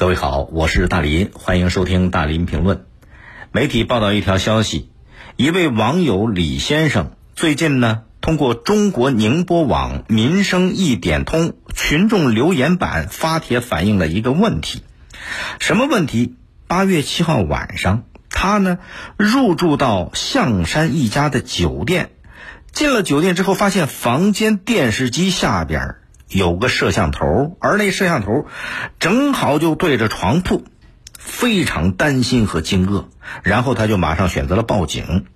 各位好，我是大林，欢迎收听大林评论。媒体报道一条消息，一位网友李先生最近呢，通过中国宁波网民生一点通群众留言板发帖反映了一个问题。什么问题？八月七号晚上，他呢入住到象山一家的酒店，进了酒店之后，发现房间电视机下边。有个摄像头，而那摄像头正好就对着床铺，非常担心和惊愕，然后他就马上选择了报警。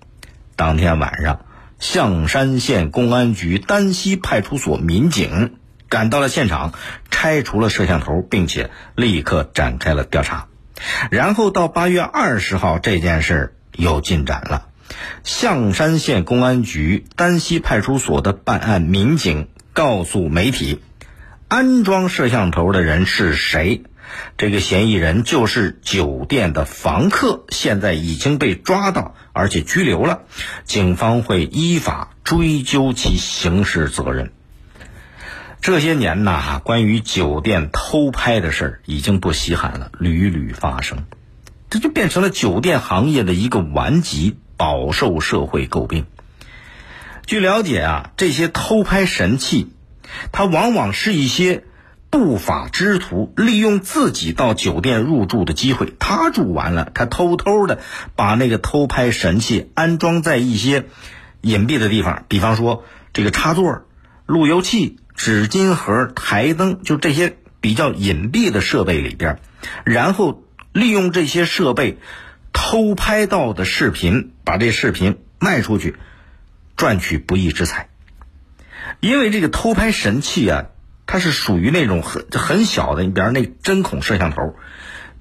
当天晚上，象山县公安局丹溪派出所民警赶到了现场，拆除了摄像头，并且立刻展开了调查。然后到八月二十号，这件事有进展了。象山县公安局丹溪派出所的办案民警。告诉媒体，安装摄像头的人是谁？这个嫌疑人就是酒店的房客，现在已经被抓到，而且拘留了。警方会依法追究其刑事责任。这些年呐，关于酒店偷拍的事儿已经不稀罕了，屡屡发生，这就变成了酒店行业的一个顽疾，饱受社会诟病。据了解啊，这些偷拍神器，它往往是一些不法之徒利用自己到酒店入住的机会，他住完了，他偷偷的把那个偷拍神器安装在一些隐蔽的地方，比方说这个插座、路由器、纸巾盒、台灯，就这些比较隐蔽的设备里边，然后利用这些设备偷拍到的视频，把这视频卖出去。赚取不义之财，因为这个偷拍神器啊，它是属于那种很很小的，你比方那针孔摄像头，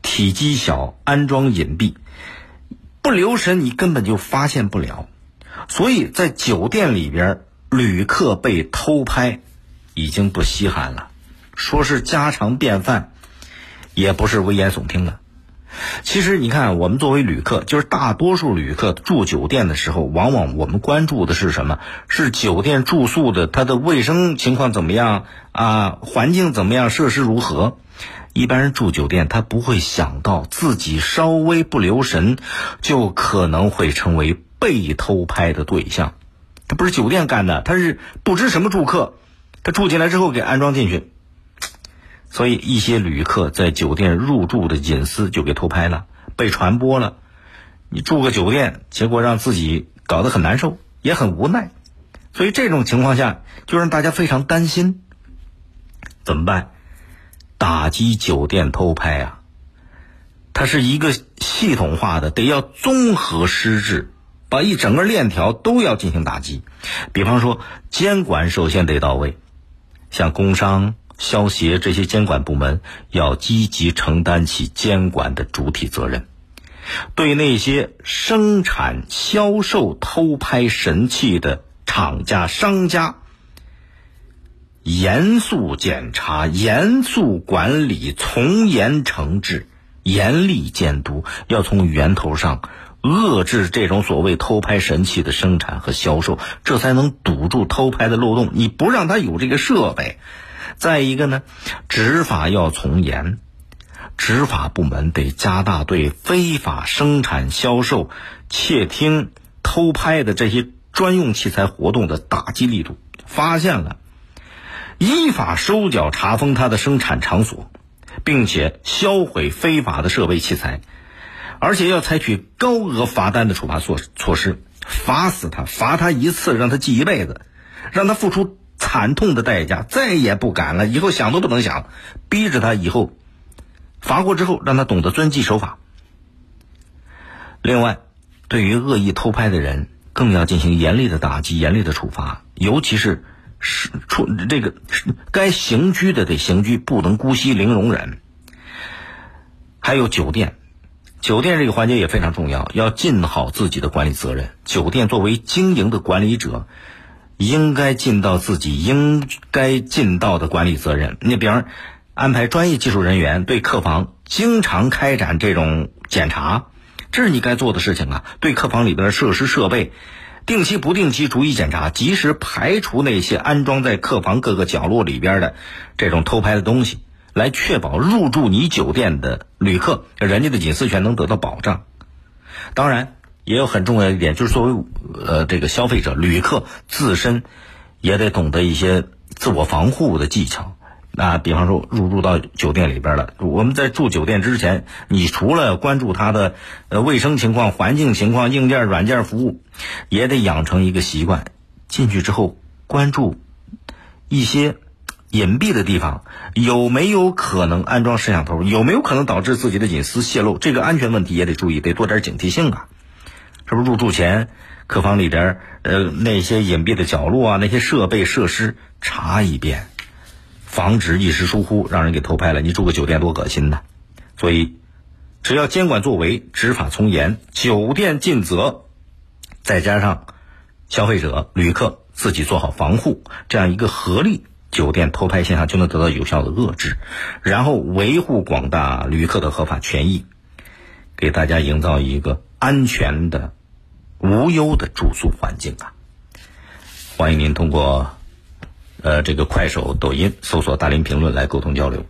体积小，安装隐蔽，不留神你根本就发现不了。所以在酒店里边，旅客被偷拍已经不稀罕了，说是家常便饭，也不是危言耸听了。其实你看，我们作为旅客，就是大多数旅客住酒店的时候，往往我们关注的是什么？是酒店住宿的它的卫生情况怎么样啊？环境怎么样？设施如何？一般人住酒店，他不会想到自己稍微不留神，就可能会成为被偷拍的对象。他不是酒店干的，他是不知什么住客，他住进来之后给安装进去。所以，一些旅客在酒店入住的隐私就给偷拍了，被传播了。你住个酒店，结果让自己搞得很难受，也很无奈。所以这种情况下，就让大家非常担心。怎么办？打击酒店偷拍啊！它是一个系统化的，得要综合施治，把一整个链条都要进行打击。比方说，监管首先得到位，像工商。消协这些监管部门要积极承担起监管的主体责任，对那些生产、销售偷拍神器的厂家、商家严肃检查、严肃管理、从严惩治、严厉监督，要从源头上遏制这种所谓偷拍神器的生产和销售，这才能堵住偷拍的漏洞。你不让他有这个设备。再一个呢，执法要从严，执法部门得加大对非法生产、销售、窃听、偷拍的这些专用器材活动的打击力度。发现了，依法收缴查封他的生产场所，并且销毁非法的设备器材，而且要采取高额罚单的处罚措措施，罚死他，罚他一次，让他记一辈子，让他付出。惨痛的代价，再也不敢了。以后想都不能想，逼着他以后罚过之后，让他懂得遵纪守法。另外，对于恶意偷拍的人，更要进行严厉的打击、严厉的处罚。尤其是是处这个该刑拘的得刑拘，不能姑息、零容忍。还有酒店，酒店这个环节也非常重要，要尽好自己的管理责任。酒店作为经营的管理者。应该尽到自己应该尽到的管理责任。你比方安排专业技术人员对客房经常开展这种检查，这是你该做的事情啊。对客房里边的设施设备，定期不定期逐一检查，及时排除那些安装在客房各个角落里边的这种偷拍的东西。来确保入住你酒店的旅客人家的隐私权能得到保障。当然，也有很重要一点，就是作为呃这个消费者旅客自身也得懂得一些自我防护的技巧。那比方说入住到酒店里边了，我们在住酒店之前，你除了关注它的呃卫生情况、环境情况、硬件、软件服务，也得养成一个习惯，进去之后关注一些隐蔽的地方有没有可能安装摄像头，有没有可能导致自己的隐私泄露，这个安全问题也得注意，得多点警惕性啊！是不是入住前客房里边呃那些隐蔽的角落啊，那些设备设施查一遍。防止一时疏忽让人给偷拍了，你住个酒店多恶心呐！所以，只要监管作为、执法从严、酒店尽责，再加上消费者、旅客自己做好防护，这样一个合力，酒店偷拍现象就能得到有效的遏制，然后维护广大旅客的合法权益，给大家营造一个安全的、无忧的住宿环境啊！欢迎您通过。呃，这个快手、抖音搜索“大林评论”来沟通交流。